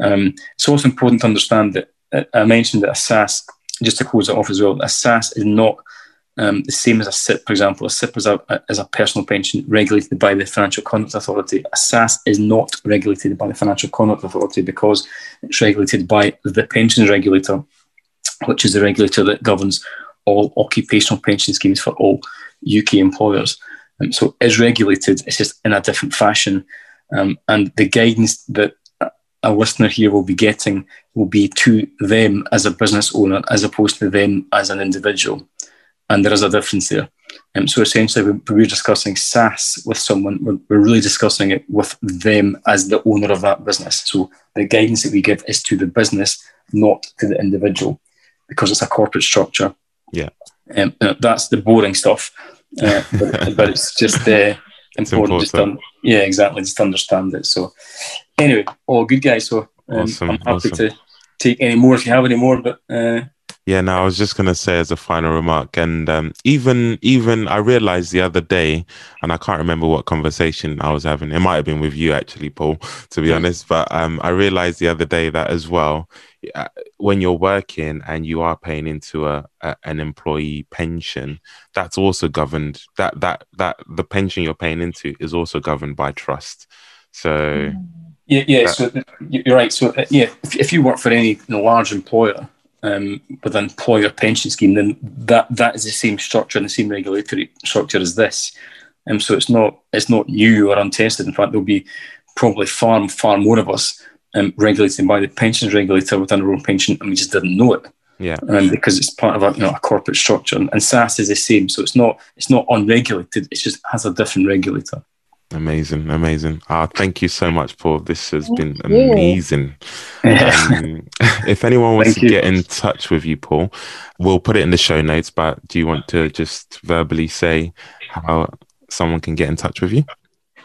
Speaker 3: Um, it's also important to understand that uh, I mentioned that a SSAS, just to close it off as well, a SSAS is not um, the same as a SIPP, for example. A SIPP is a, is a personal pension regulated by the Financial Conduct Authority. A SSAS is not regulated by the Financial Conduct Authority because it's regulated by the pensions regulator, which is the regulator that governs all occupational pension schemes for all UK employers. Um, so is regulated, it's just in a different fashion. Um, and the guidance that a listener here will be getting will be to them as a business owner as opposed to them as an individual and there is a difference there. Um, so essentially, when we're discussing SSAS with someone, we're, we're, really discussing it with them as the owner of that business. So the guidance that we give is to the business, not to the individual, because it's a corporate structure.
Speaker 1: Yeah,
Speaker 3: um, that's the boring stuff, uh, but, but, it's just uh, important, important. Just to, yeah, exactly, just understand it. So anyway, all good guys. So um, awesome, I'm happy awesome. to take any more if you have any more, but. Uh,
Speaker 1: yeah, no, I was just gonna say as a final remark, and um, even even I realized the other day, and I can't remember what conversation I was having. It might have been with you actually, Paul, to be honest. But um, I realized the other day that as well, when you're working and you are paying into a, a, an employee pension, that's also governed. That that that the pension you're paying into is also governed by trust. So
Speaker 3: yeah, yeah. That, so you're right. So uh, yeah, if, if you work for any you know, large employer um, with an employer pension scheme, then that that is the same structure and the same regulatory structure as this. Um, so it's not it's not new or untested. In fact, there'll be probably far far more of us um, regulated by the pensions regulator within our own pension, and we just didn't know it.
Speaker 1: Yeah,
Speaker 3: um, because it's part of a you know a corporate structure, and, and SSAS is the same. So it's not it's not unregulated. It just has a different regulator.
Speaker 1: Amazing, amazing. Ah, thank you so much, Paul. This has thank been amazing. Um, if anyone wants thank to you. get in touch with you, Paul, we'll put it in the show notes. But do you want to just verbally say how someone can get in touch with you?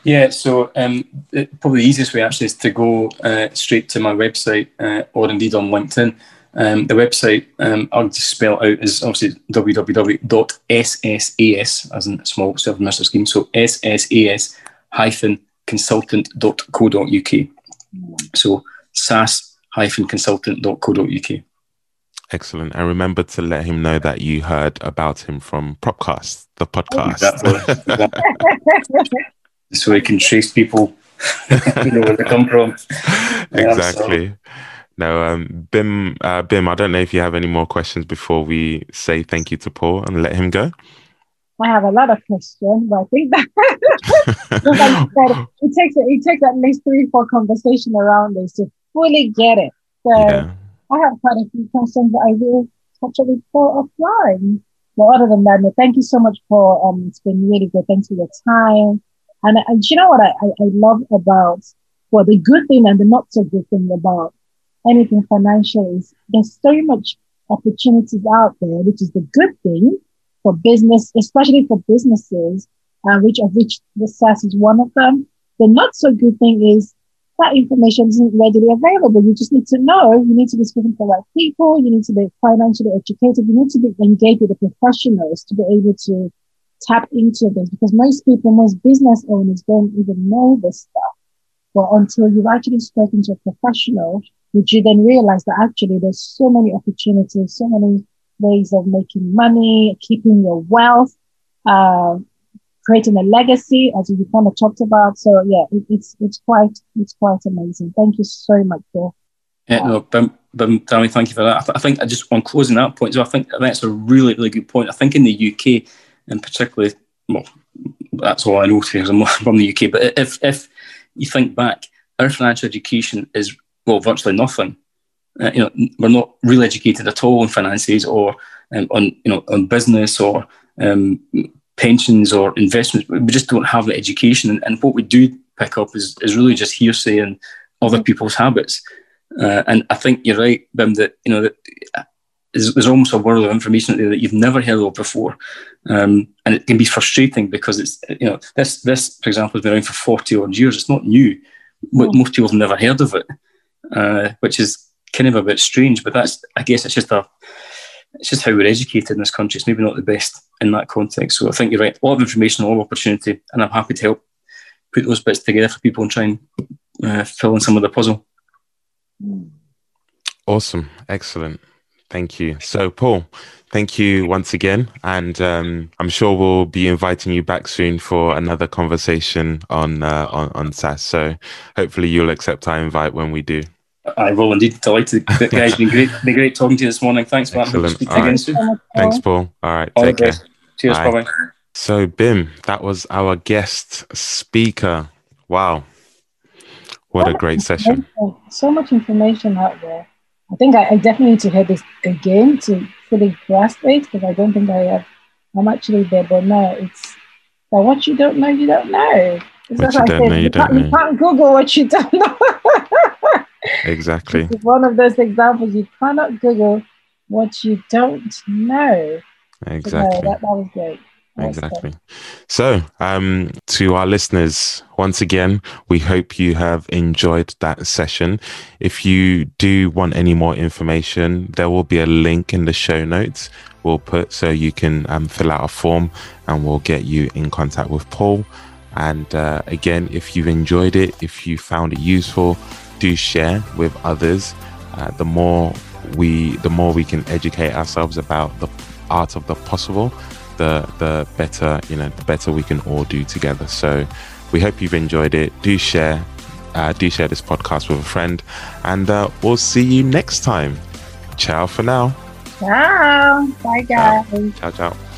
Speaker 3: Yeah, so um, it, probably the easiest way actually is to go uh, straight to my website uh, or indeed on LinkedIn. Um, the website um, I'll just spell out is obviously www.ssas, as in small self administered scheme. So ssas hyphen consultant.co.uk. So SSAS hyphen consultant.co.uk.
Speaker 1: Excellent. And remember to let him know that you heard about him from Propcast, the podcast.
Speaker 3: so he can trace people, you know where they come from.
Speaker 1: Exactly. Yeah, so. No, um, Bim, uh, Bim, I don't know if you have any more questions before we say thank you to Paul and let him go.
Speaker 2: I have a lot of questions, but I think that it takes it takes at least three, four conversation around this to fully get it. So yeah. I have quite a few questions that I will touch on before offline. But other than that, no, thank you so much for um it's been really good. Thanks for your time. And, and you know what I, I, I love about well the good thing and the not so good thing about anything financial is there's so much opportunities out there, which is the good thing for business, especially for businesses, uh, which of which the SSAS is one of them. The not so good thing is that information isn't readily available. You just need to know. You need to be speaking to the right people. You need to be financially educated. You need to be engaged with the professionals to be able to tap into this because most people, most business owners don't even know this stuff. But until you've actually spoken to a professional, would you then realize that actually there's so many opportunities, so many ways of making money, keeping your wealth, uh, creating a legacy, as you kind of talked about. So yeah, it, it's it's quite it's quite amazing. Thank you so much, Bill.
Speaker 3: Yeah, no, Bim, Bim, Danny, thank you for that. I, th- I think I just on closing that point, so I think that's a really, really good point. I think in the UK, and particularly, well, that's all I know because I'm from the UK. But if if you think back, our financial education is well virtually nothing. Uh, you know, we're not really educated at all on finances or um, on you know on business or um, pensions or investments. We just don't have the education, and, and, what we do pick up is is really just hearsay and other mm. people's habits. Uh, and I think you're right, Bim, that you know that there's, there's almost a world of information there that you've never heard of before, um, and it can be frustrating because it's you know this this for example has been around for forty odd years. It's not new, but mm. most people have never heard of it, uh, which is kind of a bit strange. But that's I guess it's just a it's just how we're educated in this country. It's maybe not the best in that context. So I think you're right. A lot of information, a lot of opportunity, and I'm happy to help put those bits together for people and try and uh, fill in some of the puzzle.
Speaker 1: Awesome, excellent. Thank you. So, Paul, thank you once again, and um, I'm sure we'll be inviting you back soon for another conversation on uh, on, on SSAS. So, hopefully, you'll accept our invite when we do.
Speaker 3: I will indeed. Delighted. Guys, been great. Been great talking to you this morning. Thanks,
Speaker 1: Matt. Excellent. Right. Thanks, Paul. All right. All take care.
Speaker 3: Cheers. Bye bye.
Speaker 1: So, Bim, that was our guest speaker. Wow. What so a great session.
Speaker 2: So much information out there. I think I, I, definitely need to hear this again to fully grasp it because I don't think I have. I'm actually there, but no, it's but what you don't know, you don't know.
Speaker 1: what you don't know, you, you don't know.
Speaker 2: You can't Google what you don't know.
Speaker 1: exactly.
Speaker 2: one of those examples. You cannot Google what you don't know.
Speaker 1: Exactly.
Speaker 2: So, that, that was great.
Speaker 1: Exactly. So, um, to our listeners, once again, we hope you have enjoyed that session. If you do want any more information, there will be a link in the show notes we'll put so you can um, fill out a form and we'll get you in contact with Paul. And uh, again, if you've enjoyed it, if you found it useful, do share with others. Uh, the more we, the more we can educate ourselves about the art of the possible, the the better you know, the better we can all do together. So we hope you've enjoyed it. Do share, uh, do share this podcast with a friend, and uh, we'll see you next time. Ciao for now.
Speaker 2: Ciao. Bye, guys.
Speaker 1: ciao. ciao.